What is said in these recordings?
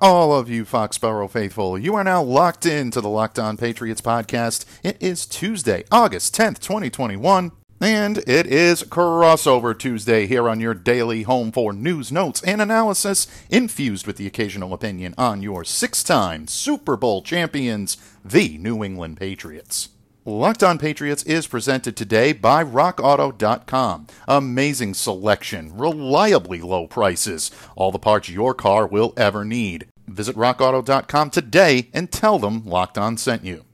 All of you Foxborough faithful. You are now locked into the Locked On Patriots podcast. It is Tuesday, August 10th, 2021, and it is Crossover Tuesday here on your daily home for news, notes, and analysis, infused with the occasional opinion on your six time Super Bowl champions, the New England Patriots. Locked On Patriots is presented today by RockAuto.com. Amazing selection, reliably low prices, all the parts your car will ever need. Visit RockAuto.com today and tell them Locked On sent you.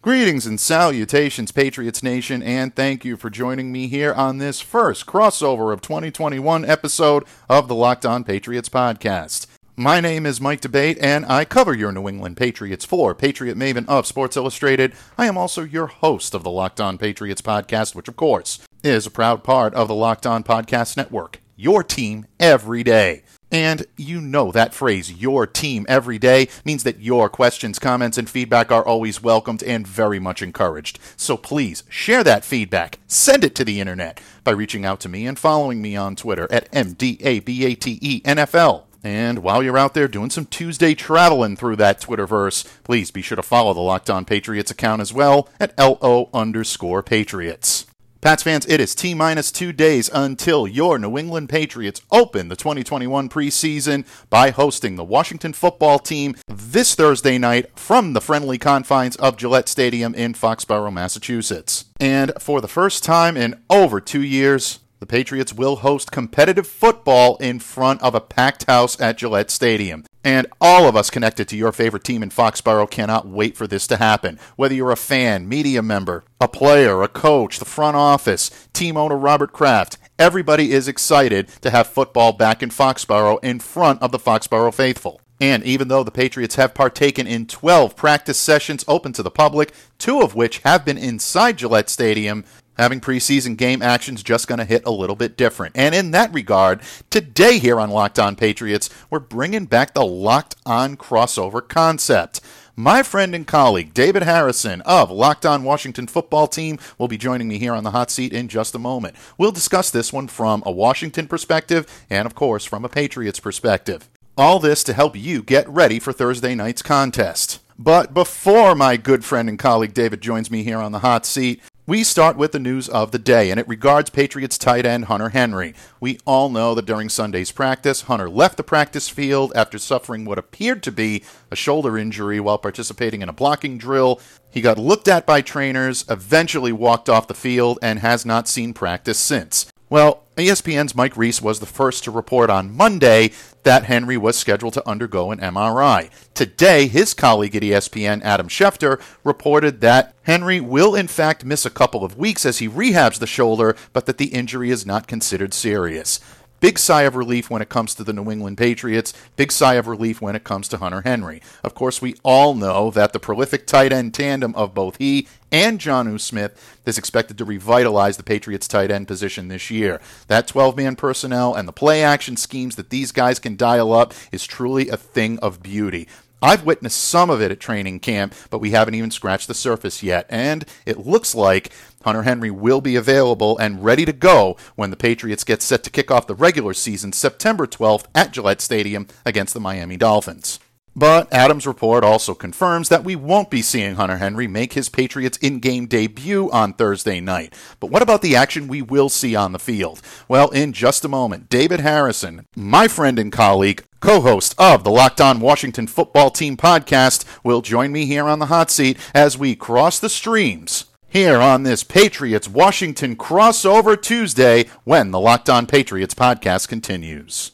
Greetings and salutations, Patriots Nation, and thank you for joining me here on this first crossover of 2021 episode of the Locked On Patriots podcast. My name is Mike D'Abate, and I cover your New England Patriots for Patriot Maven of Sports Illustrated. I am also your host of the Locked On Patriots podcast, which, of course, is a proud part of the Locked On Podcast Network. Your team every day. And you know that phrase, your team every day, means that your questions, comments, and feedback are always welcomed and very much encouraged. So please share that feedback, send it to the internet by reaching out to me and following me on Twitter at MDABATENFL. And while you're out there doing some Tuesday traveling through that Twitterverse, please be sure to follow the Locked On Patriots account as well at LO underscore Patriots. Pats fans, it is T minus two days until your New England Patriots open the 2021 preseason by hosting the Washington football team this Thursday night from the friendly confines of Gillette Stadium in Foxborough, Massachusetts. And for the first time in over two years, the Patriots will host competitive football in front of a packed house at Gillette Stadium. And all of us connected to your favorite team in Foxborough cannot wait for this to happen. Whether you're a fan, media member, a player, a coach, the front office, team owner Robert Kraft, everybody is excited to have football back in Foxborough in front of the Foxborough faithful. And even though the Patriots have partaken in 12 practice sessions open to the public, two of which have been inside Gillette Stadium, having preseason game action's just going to hit a little bit different. And in that regard, today here on Locked On Patriots, we're bringing back the Locked On crossover concept. My friend and colleague David Harrison of Locked On Washington Football Team will be joining me here on the hot seat in just a moment. We'll discuss this one from a Washington perspective and, of course, from a Patriots perspective. All this to help you get ready for Thursday night's contest. But before my good friend and colleague David joins me here on the hot seat, we start with the news of the day, and it regards Patriots tight end Hunter Henry. We all know that during Sunday's practice, Hunter left the practice field after suffering what appeared to be a shoulder injury while participating in a blocking drill. He got looked at by trainers, eventually walked off the field, and has not seen practice since. Well, ESPN's Mike Reiss was the first to report on Monday that Henry was scheduled to undergo an MRI. Today, his colleague at ESPN, Adam Schefter, reported that Henry will in fact miss a couple of weeks as he rehabs the shoulder, but that the injury is not considered serious. Big sigh of relief when it comes to the New England Patriots. Big sigh of relief when it comes to Hunter Henry. Of course, we all know that the prolific tight end tandem of both he and Jonnu Smith is expected to revitalize the Patriots tight end position this year. That 12 man personnel and the play action schemes that these guys can dial up is truly a thing of beauty. I've witnessed some of it at training camp, but we haven't even scratched the surface yet. And it looks like Hunter Henry will be available and ready to go when the Patriots get set to kick off the regular season September 12th at Gillette Stadium against the Miami Dolphins. But Adams' report also confirms that we won't be seeing Hunter Henry make his Patriots in game debut on Thursday night. But what about the action we will see on the field? Well, in just a moment, David Harrison, my friend and colleague, co host of the Locked On Washington Football Team podcast, will join me here on the hot seat as we cross the streams here on this Patriots Washington crossover Tuesday when the Locked On Patriots podcast continues.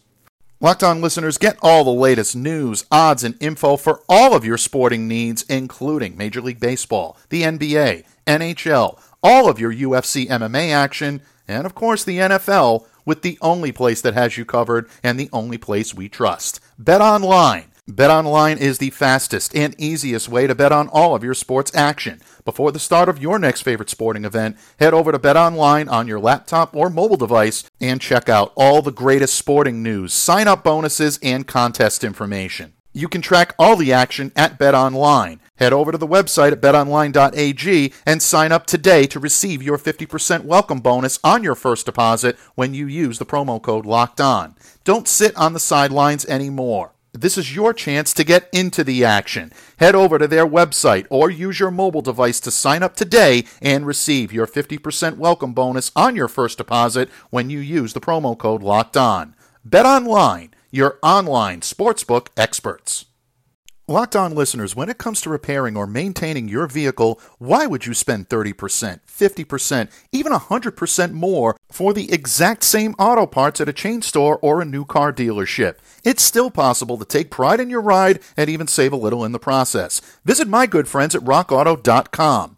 Locked On listeners get all the latest news, odds, and info for all of your sporting needs, including Major League Baseball, the NBA, NHL, all of your UFC MMA action, and of course the NFL, with the only place that has you covered and the only place we trust. Bet online BetOnline is the fastest and easiest way to bet on all of your sports action. Before the start of your next favorite sporting event, head over to BetOnline on your laptop or mobile device and check out all the greatest sporting news, sign up bonuses, and contest information. You can track all the action at BetOnline. Head over to the website at betonline.ag and sign up today to receive your 50% welcome bonus on your first deposit when you use the promo code LOCKED ON. Don't sit on the sidelines anymore. This is your chance to get into the action. Head over to their website or use your mobile device to sign up today and receive your 50% welcome bonus on your first deposit when you use the promo code LOCKED ON. Bet online, your online sportsbook experts. Locked on listeners, when it comes to repairing or maintaining your vehicle, why would you spend 30%, 50%, even 100% more for the exact same auto parts at a chain store or a new car dealership? It's still possible to take pride in your ride and even save a little in the process. Visit my good friends at rockauto.com.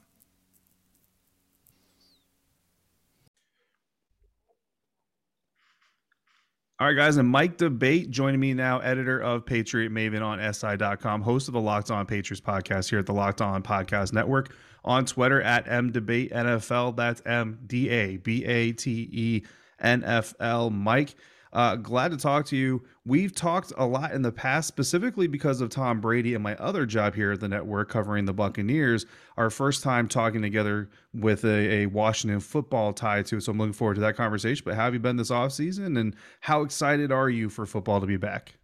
All right, guys, and Mike D'Abate joining me now, editor of Patriot Maven on SI.com, host of the Locked On Patriots podcast here at the Locked On Podcast Network, on Twitter at MDabateNFL. That's M D A B A T E N F L. Mike, uh, glad to talk to you. We've talked a lot in the past, specifically because of Tom Brady and my other job here at the network covering the Buccaneers. Our first time talking together with a, a Washington football tie to it. So I'm looking forward to that conversation. But how have you been this offseason and how excited are you for football to be back?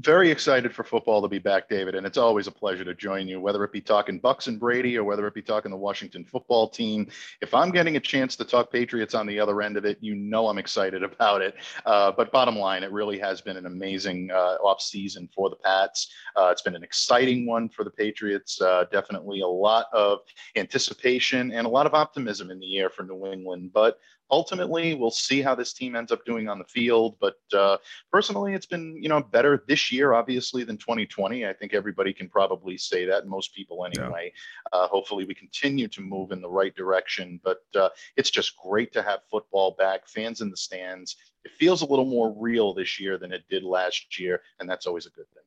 Very excited for football to be back, David, and it's always a pleasure to join you, whether it be talking Bucks and Brady or whether it be talking the Washington football team. If I'm getting a chance to talk Patriots on the other end of it, you know I'm excited about it. Uh, but bottom line, it really has been an amazing uh, off season for the Pats. Uh, it's been an exciting one for the Patriots. Uh, definitely a lot of anticipation and a lot of optimism in the air for New England. But ultimately, we'll see how this team ends up doing on the field. But uh, personally, it's been you know better this year, obviously, than 2020. I think everybody can probably say that, most people anyway. Yeah. Uh, hopefully, we continue to move in the right direction. But uh, it's just great to have football back, fans in the stands. It feels a little more real this year than it did last year, and that's always a good thing.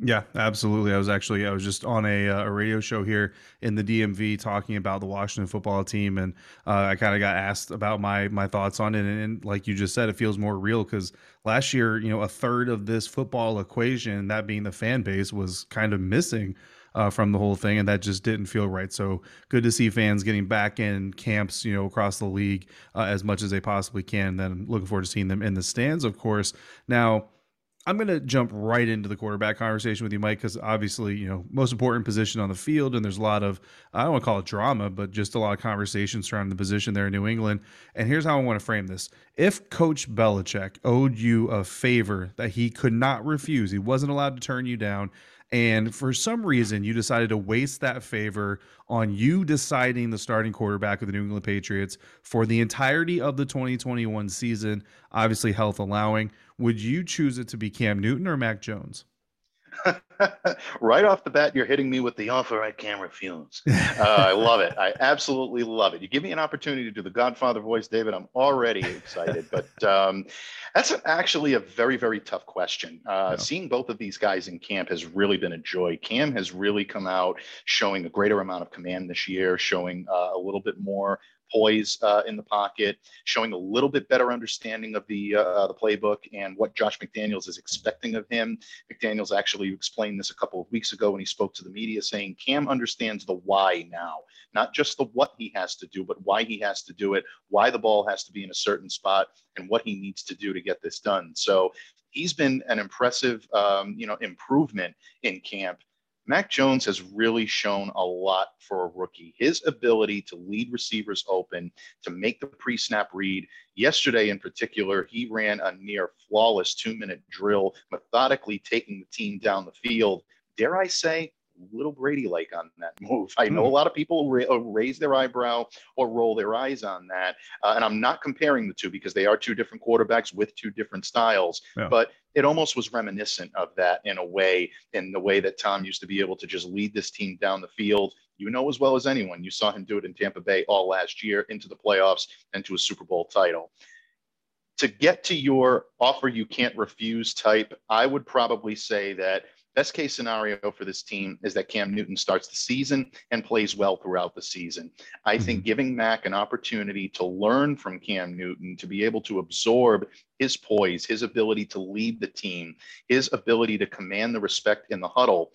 Yeah, absolutely. I was actually I was just on a, uh, a radio show here in the DMV talking about the Washington football team, and uh, I kind of got asked about my my thoughts on it. And, and like you just said, it feels more real because last year, you know, a third of this football equation, that being the fan base, was kind of missing. Uh, from the whole thing, and that just didn't feel right. So good to see fans getting back in camps, you know, across the league uh, as much as they possibly can. Then looking forward to seeing them in the stands, of course. Now, I'm going to jump right into the quarterback conversation with you, Mike, because obviously, you know, most important position on the field, and there's a lot of, I don't want to call it drama, but just a lot of conversation surrounding the position there in New England. And here's how I want to frame this. If Coach Belichick owed you a favor that he could not refuse, he wasn't allowed to turn you down, and for some reason, you decided to waste that favor on you deciding the starting quarterback of the New England Patriots for the entirety of the 2021 season, obviously, health allowing. Would you choose it to be Cam Newton or Mac Jones? right off the bat, you're hitting me with the offer I can't refuse. Uh, I love it. I absolutely love it. You give me an opportunity to do the Godfather voice, David. I'm already excited. but um, that's actually a very, very tough question. Uh, yeah. Seeing both of these guys in camp has really been a joy. Cam has really come out showing a greater amount of command this year, showing uh, a little bit more poise uh, in the pocket, showing a little bit better understanding of the uh, the playbook and what Josh McDaniels is expecting of him. McDaniels actually explained this a couple of weeks ago when he spoke to the media, saying Cam understands the why now, not just the what he has to do, but why he has to do it, why the ball has to be in a certain spot, and what he needs to do to get this done. So he's been an impressive, um, you know, improvement in camp. Mac Jones has really shown a lot for a rookie. His ability to lead receivers open, to make the pre snap read. Yesterday, in particular, he ran a near flawless two minute drill, methodically taking the team down the field. Dare I say, little Brady like on that move. I know a hmm. lot of people ra- uh, raise their eyebrow or roll their eyes on that. Uh, and I'm not comparing the two because they are two different quarterbacks with two different styles. Yeah. But it almost was reminiscent of that in a way, in the way that Tom used to be able to just lead this team down the field. You know as well as anyone, you saw him do it in Tampa Bay all last year into the playoffs and to a Super Bowl title to get to your offer you can't refuse type, I would probably say that Best case scenario for this team is that Cam Newton starts the season and plays well throughout the season. I mm-hmm. think giving Mac an opportunity to learn from Cam Newton, to be able to absorb his poise, his ability to lead the team, his ability to command the respect in the huddle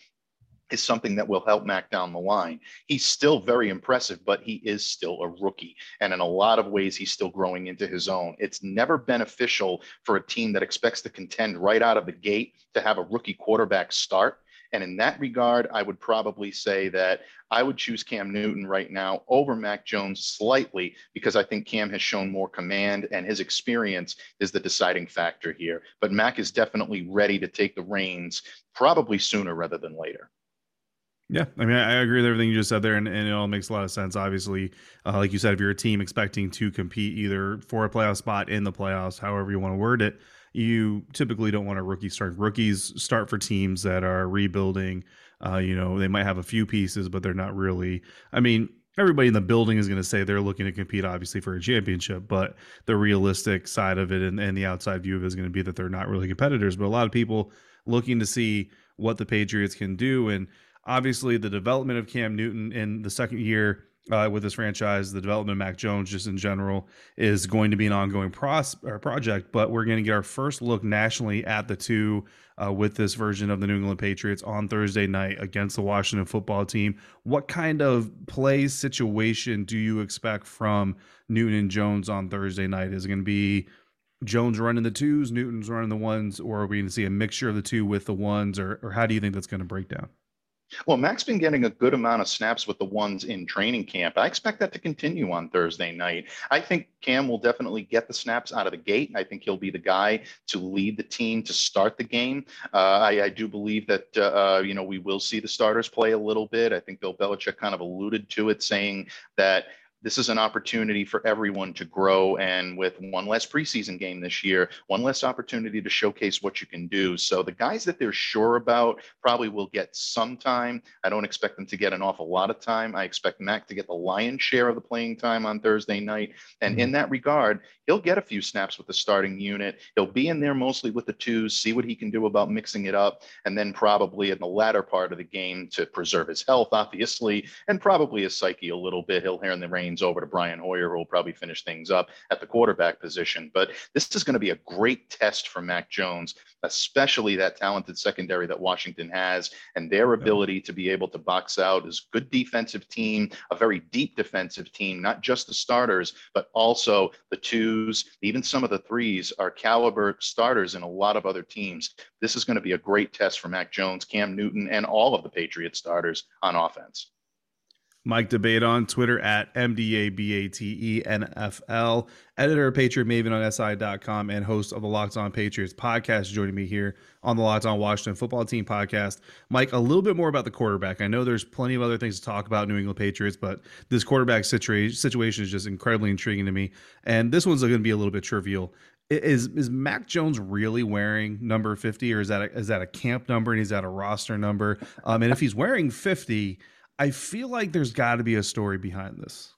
is something that will help Mac down the line. He's still very impressive, but he is still a rookie. And in a lot of ways, he's still growing into his own. It's never beneficial for a team that expects to contend right out of the gate to have a rookie quarterback start. And in that regard, I would probably say that I would choose Cam Newton right now over Mac Jones slightly because I think Cam has shown more command and his experience is the deciding factor here. But Mac is definitely ready to take the reins probably sooner rather than later. Yeah, I mean, I agree with everything you just said there, and, and it all makes a lot of sense. Obviously, uh, like you said, if you're a team expecting to compete either for a playoff spot in the playoffs, however you want to word it, you typically don't want a rookie start. Rookies start for teams that are rebuilding. Uh, you know, they might have a few pieces, but they're not really. I mean, everybody in the building is going to say they're looking to compete, obviously, for a championship, but the realistic side of it and, and the outside view of it is going to be that they're not really competitors. But a lot of people looking to see what the Patriots can do and obviously the development of Cam Newton in the second year uh, with this franchise, the development of Mac Jones just in general is going to be an ongoing pros- project. But we're going to get our first look nationally at the two uh, with this version of the New England Patriots on Thursday night against the Washington football team. What kind of play situation do you expect from Newton and Jones on Thursday night? Is it going to be Jones running the twos, Newton's running the ones, or are we going to see a mixture of the two with the ones, or, or how do you think that's going to break down? Well, Mac's been getting a good amount of snaps with the ones in training camp. I expect that to continue on Thursday night. I think Cam will definitely get the snaps out of the gate. I think he'll be the guy to lead the team to start the game. Uh, I, I, do believe that uh, uh, you know we will see the starters play a little bit. I think Bill Belichick kind of alluded to it, saying that this is an opportunity for everyone to grow. And with one less preseason game this year, one less opportunity to showcase what you can do. So the guys that they're sure about probably will get some time. I don't expect them to get an awful lot of time. I expect Mac to get the lion's share of the playing time on Thursday night. And mm-hmm. in that regard, he'll get a few snaps with the starting unit. He'll be in there mostly with the twos, see what he can do about mixing it up. And then probably in the latter part of the game to preserve his health, obviously, and probably his psyche a little bit. He'll in the reins over to Brian Hoyer, who will probably finish things up at the quarterback position. But this is going to be a great test for Mac Jones, especially that talented secondary that Washington has and their ability to be able to box out as good defensive team, a very deep defensive team, not just the starters, but also the twos, even some of the threes are caliber starters in a lot of other teams. This is going to be a great test for Mac Jones, Cam Newton, and all of the Patriot starters on offense. Mike D'Abate on Twitter at MDABATENFL, editor of Patriot Maven on SI.com, and host of the Locked On Patriots podcast, joining me here on the Locked On Washington Football Team podcast. Mike, a little bit more about the quarterback. I know there's plenty of other things to talk about New England Patriots, but this quarterback situa- situation is just incredibly intriguing to me. And this one's going to be a little bit trivial. Is is Mac Jones really wearing number 50 or is that a, is that a camp number and he's at a roster number? Um, and if he's wearing 50, I feel like there's got to be a story behind this.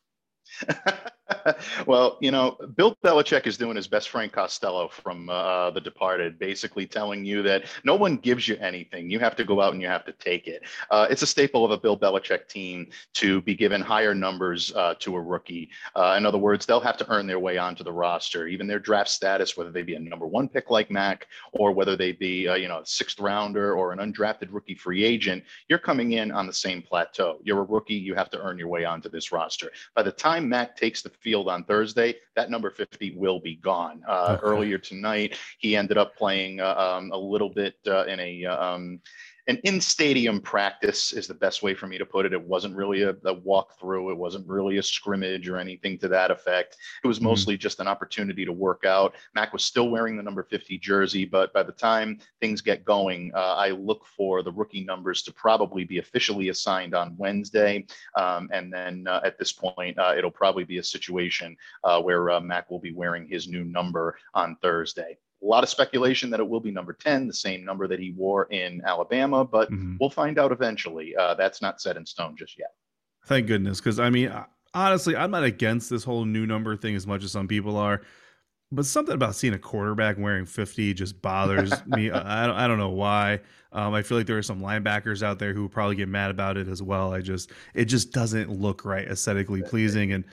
well, you know, Bill Belichick is doing his best Frank Costello from uh, The Departed, basically telling you that no one gives you anything. You have to go out and you have to take it. Uh, it's a staple of a Bill Belichick team to be given higher numbers uh, to a rookie. Uh, in other words, they'll have to earn their way onto the roster, even their draft status, whether they be a number one pick like Mac or whether they be, uh, you know, a sixth rounder or an undrafted rookie free agent. You're coming in on the same plateau. You're a rookie. You have to earn your way onto this roster. By the time Mac takes the field on Thursday, that number 50 will be gone. Uh, okay. Earlier tonight, he ended up playing uh, um, a little bit uh, in a um, an in stadium practice is the best way for me to put it. It wasn't really a, a walkthrough. It wasn't really a scrimmage or anything to that effect. It was mm-hmm. mostly mm-hmm. just an opportunity to work out. Mac was still wearing the number 50 jersey, but by the time things get going, uh, I look for the rookie numbers to probably be officially assigned on Wednesday. Um, and then uh, at this point, uh, it'll probably be a situation uh, where uh, Mac will be wearing his new number on Thursday a lot of speculation that it will be number 10, the same number that he wore in Alabama, but mm-hmm. we'll find out eventually. Uh, that's not set in stone just yet. Thank goodness. Because, I mean, honestly, I'm not against this whole new number thing as much as some people are. But something about seeing a quarterback wearing 50 just bothers me. I don't, I don't know why. Um, I feel like there are some linebackers out there who probably get mad about it as well. I just, it just doesn't look right, aesthetically pleasing. And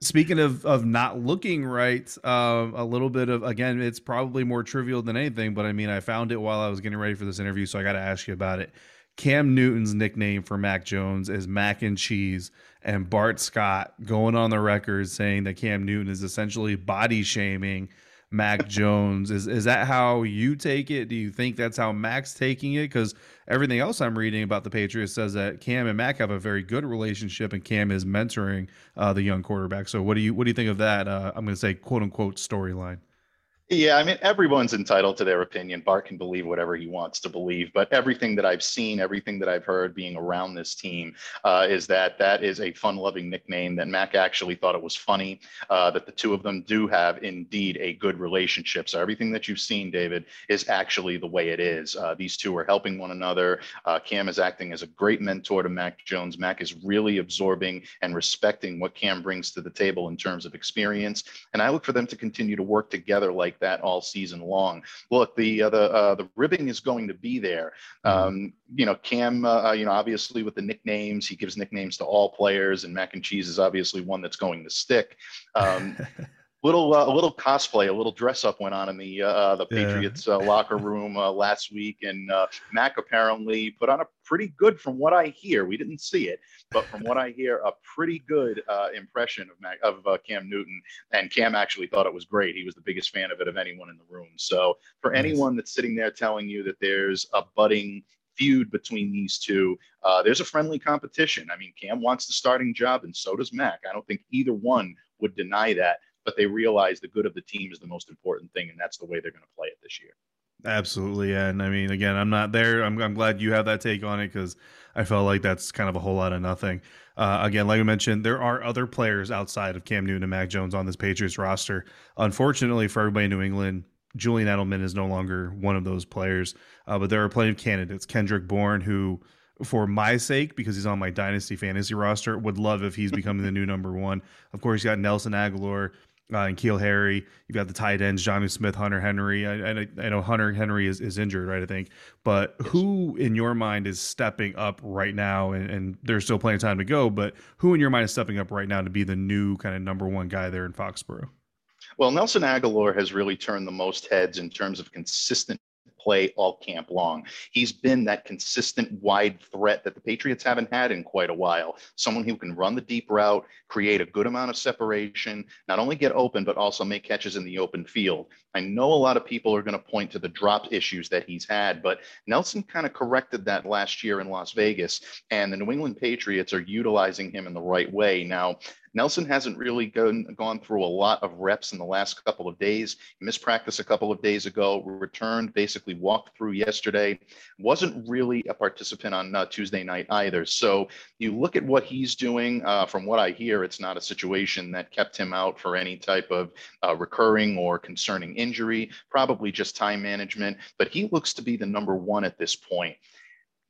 Speaking of of not looking right, um, a little bit of again, it's probably more trivial than anything, but I mean, I found it while I was getting ready for this interview, so I got to ask you about it. Cam Newton's nickname for Mac Jones is Mac and Cheese, and Bart Scott going on the record saying that Cam Newton is essentially body shaming Mac Jones. Is is that how you take it? Do you think that's how Mac's taking it? Because everything else I'm reading about the Patriots says that Cam and Mac have a very good relationship, and Cam is mentoring uh, the young quarterback. So what do you what do you think of that? Uh, I'm going to say quote unquote storyline. Yeah, I mean, everyone's entitled to their opinion. Bart can believe whatever he wants to believe, but everything that I've seen, everything that I've heard being around this team uh, is that that is a fun loving nickname, that Mac actually thought it was funny, uh, that the two of them do have indeed a good relationship. So everything that you've seen, David, is actually the way it is. Uh, these two are helping one another. Uh, Cam is acting as a great mentor to Mac Jones. Mac is really absorbing and respecting what Cam brings to the table in terms of experience. And I look for them to continue to work together like like that all season long. Look, the uh, the uh, the ribbing is going to be there. Mm-hmm. Um, you know, Cam, uh, uh, you know, obviously with the nicknames, he gives nicknames to all players, and Mac and Cheese is obviously one that's going to stick. Um, little uh, a little cosplay, a little dress up went on in the uh, uh the Patriots uh, locker room uh, last week, and uh, Mac apparently put on a pretty good, from what I hear. We didn't see it, but from what I hear, a pretty good impression of Mac, of Cam Newton. And Cam actually thought it was great. He was the biggest fan of it of anyone in the room. So for nice. anyone that's sitting there telling you that there's a budding feud between these two. Uh, there's a friendly competition. I mean, Cam wants the starting job, and so does Mac. I don't think either one would deny that but they realize the good of the team is the most important thing, and that's the way they're going to play it this year. Absolutely, yeah. and I mean, again, I'm not there. I'm, I'm glad you have that take on it because I felt like that's kind of a whole lot of nothing. Uh, again, like I mentioned, there are other players outside of Cam Newton and Mac Jones on this Patriots roster. Unfortunately for everybody in New England, Julian Edelman is no longer one of those players, uh, but there are plenty of candidates. Kendrick Bourne, who for my sake, because he's on my dynasty fantasy roster, would love if he's becoming the new number one. Of course, you got Nelson Agholor, uh, and Keel Harry. You've got the tight ends, Jonnu Smith, Hunter Henry. I, I, I, know Hunter Henry is, is injured, right? I think. But yes. who in your mind is stepping up right now? And, and, there's still plenty of time to go, but who in your mind is stepping up right now to be the new kind of number one guy there in Foxborough? Well, Nelson Agholor has really turned the most heads in terms of consistent play all camp long. He's been that consistent wide threat that the Patriots haven't had in quite a while. Someone who can run the deep route, create a good amount of separation, not only get open, but also make catches in the open field. I know a lot of people are going to point to the drop issues that he's had, but Nelson kind of corrected that last year in Las Vegas, and the New England Patriots are utilizing him in the right way. Now, Nelson hasn't really gone, gone through a lot of reps in the last couple of days. He missed practice a couple of days ago, returned, basically walked through yesterday. Wasn't really a participant on uh, Tuesday night either. So you look at what he's doing. Uh, from what I hear, it's not a situation that kept him out for any type of uh, recurring or concerning injury, probably just time management. But he looks to be the number one at this point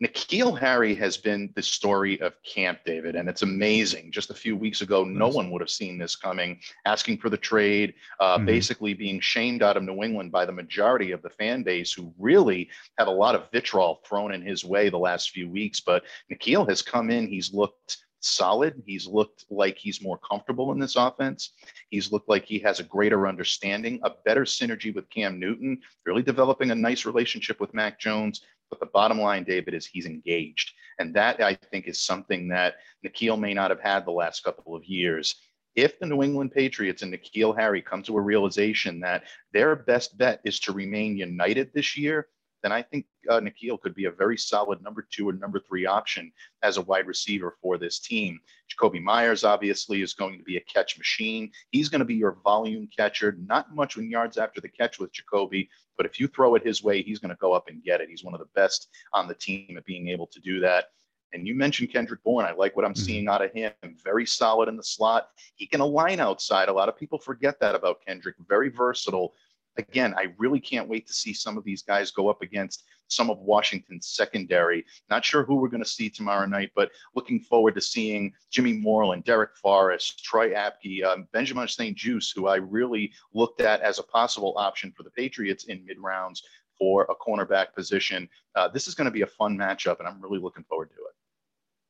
N'Keal Harry has been the story of camp, David, and it's amazing. Just a few weeks ago, no one would have seen this coming, asking for the trade, uh, mm-hmm. basically being shamed out of New England by the majority of the fan base who really had a lot of vitriol thrown in his way the last few weeks. But N'Keal has come in, he's looked solid. He's looked like he's more comfortable in this offense. He's looked like he has a greater understanding, a better synergy with Cam Newton, really developing a nice relationship with Mac Jones. But the bottom line, David, is he's engaged. And that, I think, is something that N'Keal may not have had the last couple of years. If the New England Patriots and N'Keal Harry come to a realization that their best bet is to remain united this year, then I think uh, N'Keal could be a very solid number two or number three option as a wide receiver for this team. Jakobi Meyers obviously is going to be a catch machine. He's going to be your volume catcher, not much in yards after the catch with Jakobi, but if you throw it his way, he's going to go up and get it. He's one of the best on the team at being able to do that. And you mentioned Kendrick Bourne. I like what I'm mm-hmm. seeing out of him. Very solid in the slot. He can align outside. A lot of people forget that about Kendrick. Very versatile again, I really can't wait to see some of these guys go up against some of Washington's secondary. Not sure who we're going to see tomorrow night, but looking forward to seeing Jimmy Moreland, Darrick Forrest, Troy Apke, um, Benjamin St-Juste, who I really looked at as a possible option for the Patriots in mid rounds for a cornerback position. Uh, this is going to be a fun matchup, and I'm really looking forward to it.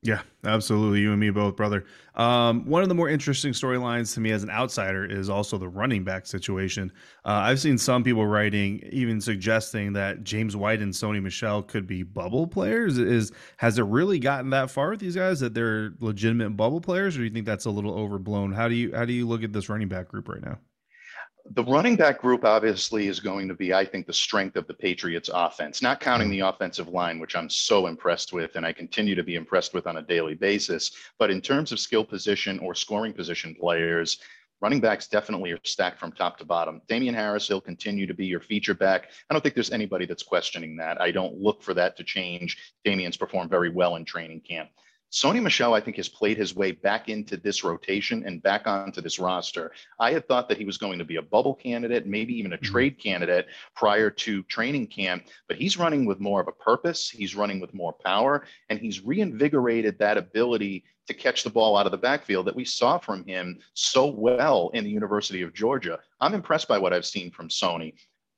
Yeah, absolutely. You and me both, brother. Um, one of the more interesting storylines to me as an outsider is also the running back situation. Uh, I've seen some people writing, even suggesting that James White and Sony Michel could be bubble players. Is has it really gotten that far with these guys that they're legitimate bubble players, or do you think that's a little overblown? How do you how do you look at this running back group right now? The running back group obviously is going to be, I think, the strength of the Patriots offense, not counting the offensive line, which I'm so impressed with and I continue to be impressed with on a daily basis. But in terms of skill position or scoring position players, running backs definitely are stacked from top to bottom. Damien Harris, he'll continue to be your feature back. I don't think there's anybody that's questioning that. I don't look for that to change. Damien's performed very well in training camp. Sony Michel, I think, has played his way back into this rotation and back onto this roster. I had thought that he was going to be a bubble candidate, maybe even a mm-hmm. trade candidate prior to training camp, but he's running with more of a purpose. He's running with more power, and he's reinvigorated that ability to catch the ball out of the backfield that we saw from him so well in the University of Georgia. I'm impressed by what I've seen from Sony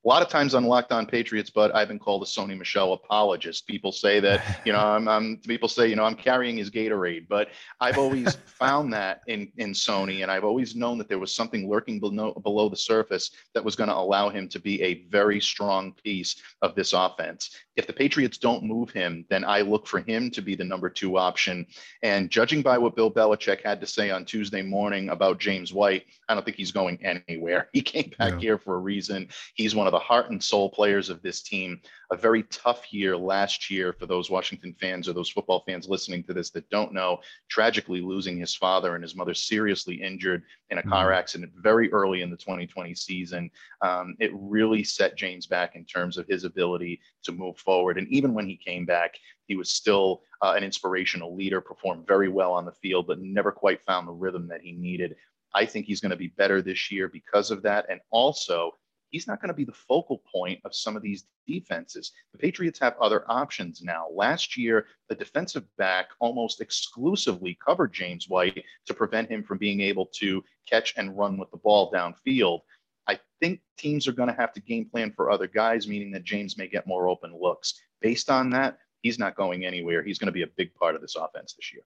a lot of times on Locked On Patriots, but I've been called a Sony Michel apologist. People say that, you know, I'm, I'm, people say, you know, I'm carrying his Gatorade, but I've always found that in, in Sony. And I've always known that there was something lurking below, below the surface that was going to allow him to be a very strong piece of this offense. If the Patriots don't move him, then I look for him to be the number two option. And judging by what Bill Belichick had to say on Tuesday morning about James White, I don't think he's going anywhere. He came back yeah. here for a reason. He's one of the heart and soul players of this team. A very tough year last year for those Washington fans or those football fans listening to this that don't know. Tragically losing his father and his mother seriously injured in a car mm-hmm. accident very early in the 2020 season. Um, it really set James back in terms of his ability to move forward. And even when he came back, he was still uh, an inspirational leader, performed very well on the field, but never quite found the rhythm that he needed. I think he's going to be better this year because of that. And also, he's not going to be the focal point of some of these defenses. The Patriots have other options now. Last year, the defensive back almost exclusively covered James White to prevent him from being able to catch and run with the ball downfield. I think teams are going to have to game plan for other guys, meaning that James may get more open looks. Based on that, he's not going anywhere. He's going to be a big part of this offense this year.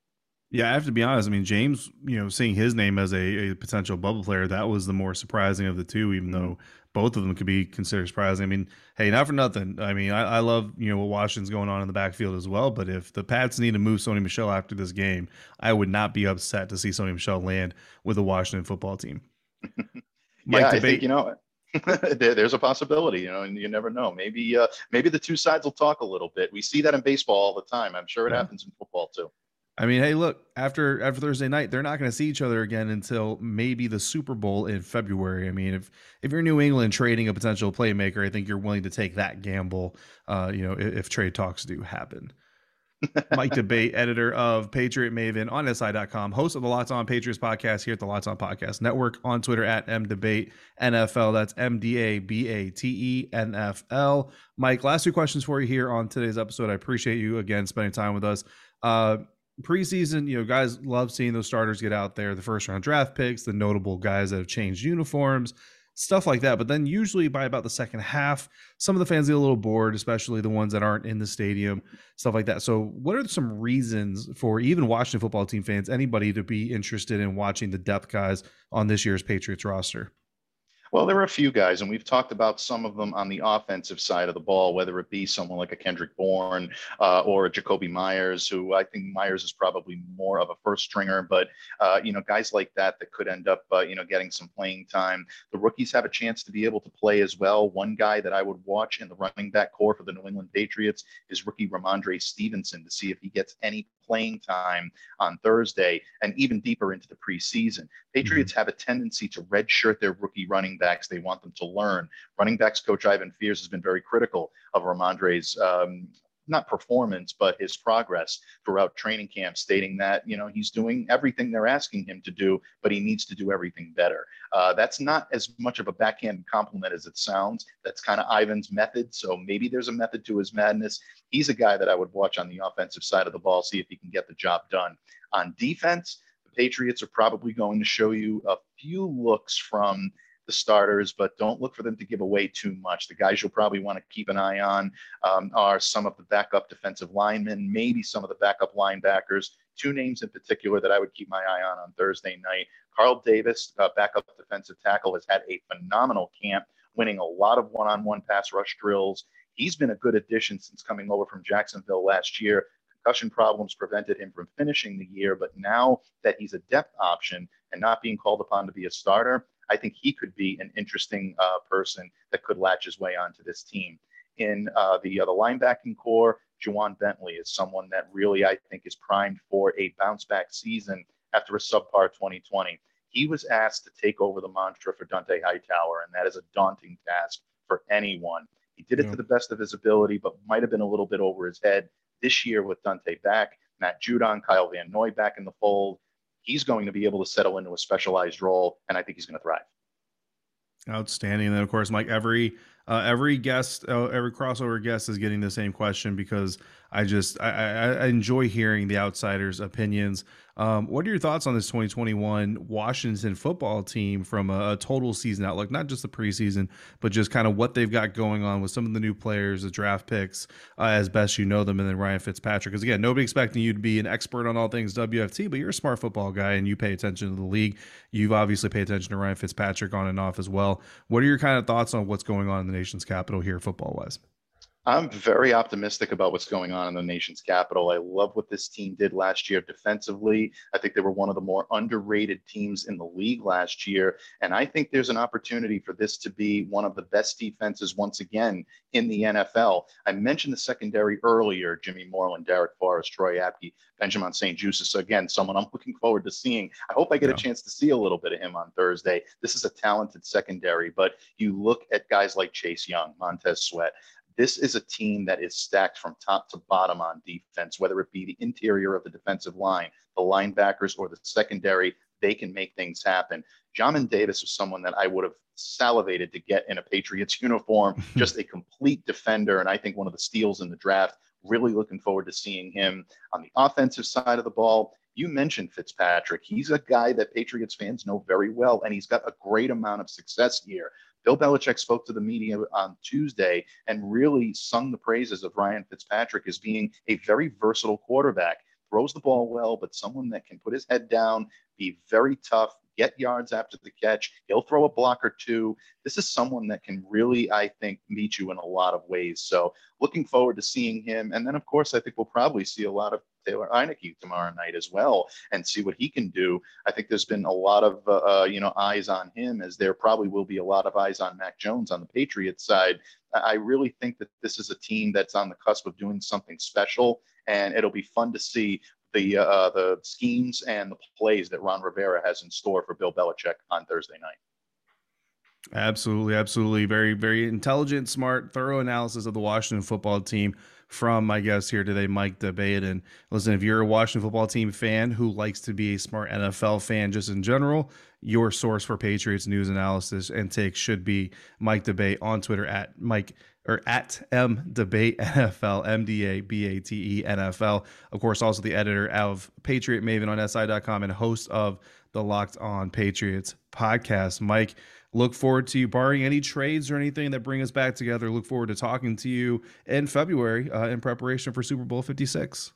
Yeah, I have to be honest. I mean, James, you know, seeing his name as a, a potential bubble player, that was the more surprising of the two, even mm-hmm. though both of them could be considered surprising. I mean, hey, not for nothing. I mean, I, I, love, you know, what Washington's going on in the backfield as well. But if the Pats need to move Sony Michel after this game, I would not be upset to see Sony Michel land with the Washington football team. yeah, I think, you know, there, there's a possibility, you know, and you never know. Maybe, uh, maybe the two sides will talk a little bit. We see that in baseball all the time. I'm sure it yeah. happens in football too. I mean, hey, look, after after Thursday night, they're not going to see each other again until maybe the Super Bowl in February. I mean, if if you're New England trading a potential playmaker, I think you're willing to take that gamble. Uh, you know, if, if trade talks do happen. Mike D'Abate, editor of Patriot Maven on SI.com, host of the Locked On Patriots podcast here at the Locked On Podcast Network on Twitter at MDebate NFL. That's M D A B A T E N F L. Mike, last two questions for you here on today's episode. I appreciate you again spending time with us. Uh, preseason, you know, guys love seeing those starters get out there, the first round draft picks, the notable guys that have changed uniforms stuff like that. But then usually by about the second half, some of the fans get a little bored, especially the ones that aren't in the stadium, stuff like that. So, what are some reasons for even Washington football team fans, anybody to be interested in watching the depth guys on this year's Patriots roster? Well, there are a few guys, and we've talked about some of them on the offensive side of the ball, whether it be someone like a Kendrick Bourne uh, or a Jakobi Meyers, who I think Meyers is probably more of a first stringer, but uh, you know, guys like that that could end up, uh, you know, getting some playing time. The rookies have a chance to be able to play as well. One guy that I would watch in the running back corps for the New England Patriots is rookie Rhamondre Stevenson to see if he gets any playing time on Thursday and even deeper into the preseason. Patriots mm-hmm. have a tendency to redshirt their rookie running backs. They want them to learn. Running backs coach Ivan Fears has been very critical of Rhamondre's um, not performance, but his progress throughout training camp, stating that you know he's doing everything they're asking him to do, but he needs to do everything better. Uh, that's not as much of a backhand compliment as it sounds. That's kind of Ivan's method. So maybe there's a method to his madness. He's a guy that I would watch on the offensive side of the ball, see if he can get the job done. On defense, the Patriots are probably going to show you a few looks from the starters, but don't look for them to give away too much. The guys you'll probably want to keep an eye on um, are some of the backup defensive linemen, maybe some of the backup linebackers. Two names in particular that I would keep my eye on on Thursday night. Carl Davis, uh, backup defensive tackle, has had a phenomenal camp, winning a lot of one on one pass rush drills. He's been a good addition since coming over from Jacksonville last year. Concussion problems prevented him from finishing the year, but now that he's a depth option and not being called upon to be a starter, I think he could be an interesting uh, person that could latch his way onto this team. In uh, the uh, the linebacking corps, Ja'Whaun Bentley is someone that really I think is primed for a bounce back season after a subpar 2020. He was asked to take over the mantra for Dont'a Hightower, and that is a daunting task for anyone. He did it yeah. to the best of his ability, but might have been a little bit over his head. This year with Dont'a back, Matt Judon, Kyle Van Noy back in the fold, he's going to be able to settle into a specialized role, and I think he's going to thrive. Outstanding. And then, of course, Mike, every uh, every guest, uh, every crossover guest is getting the same question because I just I, I enjoy hearing the outsiders' opinions. Um, what are your thoughts on this 2021 Washington football team from a, a, total season outlook, not just the preseason, but just kind of what they've got going on with some of the new players, the draft picks, uh, as best you know them, and then Ryan Fitzpatrick? Because again, nobody expecting you to be an expert on all things WFT, but you're a smart football guy and you pay attention to the league. You've obviously paid attention to Ryan Fitzpatrick on and off as well. What are your kind of thoughts on what's going on in the nation's capital here, football wise? I'm very optimistic about what's going on in the nation's capital. I love what this team did last year defensively. I think they were one of the more underrated teams in the league last year. And I think there's an opportunity for this to be one of the best defenses once again in the NFL. I mentioned the secondary earlier Jimmy Moreland, Darrick Forrest, Troy Apke, Benjamin St-Juste. Again, someone I'm looking forward to seeing. I hope I get yeah. a chance to see a little bit of him on Thursday. This is a talented secondary, but you look at guys like Chase Young, Montez Sweat. This is a team that is stacked from top to bottom on defense, whether it be the interior of the defensive line, the linebackers, or the secondary. They can make things happen. Jamin Davis was someone that I would have salivated to get in a Patriots uniform, just a complete defender, and I think one of the steals in the draft. Really looking forward to seeing him on the offensive side of the ball. You mentioned Fitzpatrick. He's a guy that Patriots fans know very well, and he's got a great amount of success here. Bill Belichick spoke to the media on Tuesday and really sung the praises of Ryan Fitzpatrick as being a very versatile quarterback. Throws the ball well, but someone that can put his head down, be very tough, get yards after the catch. He'll throw a block or two. This is someone that can really, I think, meet you in a lot of ways. So looking forward to seeing him. And then, of course, I think we'll probably see a lot of Taylor Heinicke tomorrow night as well and see what he can do. I think there's been a lot of uh, uh, you know eyes on him, as there probably will be a lot of eyes on Mac Jones on the Patriots side. I really think that this is a team that's on the cusp of doing something special, and it'll be fun to see the uh, the schemes and the plays that Ron Rivera has in store for Bill Belichick on Thursday night. Absolutely, absolutely. Very, very intelligent, smart, thorough analysis of the Washington football team from my guest here today, Mike D'Abate. And listen, if you're a Washington football team fan who likes to be a smart NFL fan just in general, your source for Patriots news analysis and takes should be Mike D'Abate on Twitter at Mike or at M Debate NFL, M D A B A T E NFL. Of course, also the editor of Patriot Maven on SI.com and host of the Locked On Patriots podcast. Mike, look forward to you, barring any trades or anything that bring us back together. Look forward to talking to you in February uh, in preparation for Super Bowl 56.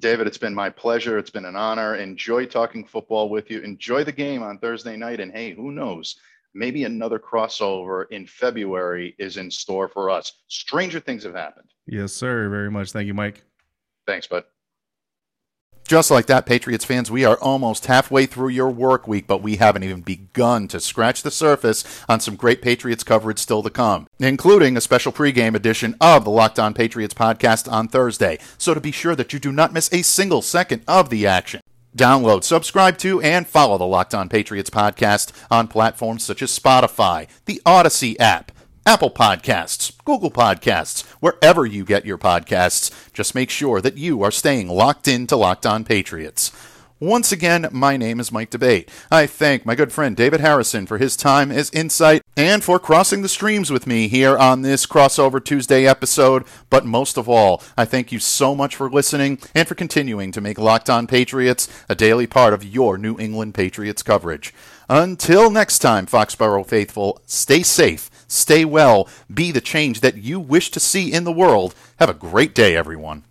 David, it's been my pleasure. It's been an honor. Enjoy talking football with you. Enjoy the game on Thursday night. And hey, who knows? Maybe another crossover in February is in store for us. Stranger things have happened. Yes, sir. Very much. Thank you, Mike. Thanks, bud. Just like that, Patriots fans, we are almost halfway through your work week, but we haven't even begun to scratch the surface on some great Patriots coverage still to come, including a special pregame edition of the Locked On Patriots podcast on Thursday. So to be sure that you do not miss a single second of the action, Download, subscribe to, and follow the Locked On Patriots podcast on platforms such as Spotify, the Odyssey app, Apple Podcasts, Google Podcasts, wherever you get your podcasts. Just make sure that you are staying locked in to Locked On Patriots. Once again, my name is Mike D'Abate. I thank my good friend David Harrison for his time, his insight, and for crossing the streams with me here on this Crossover Tuesday episode. But most of all, I thank you so much for listening and for continuing to make Locked On Patriots a daily part of your New England Patriots coverage. Until next time, Foxborough faithful, stay safe, stay well, be the change that you wish to see in the world. Have a great day, everyone.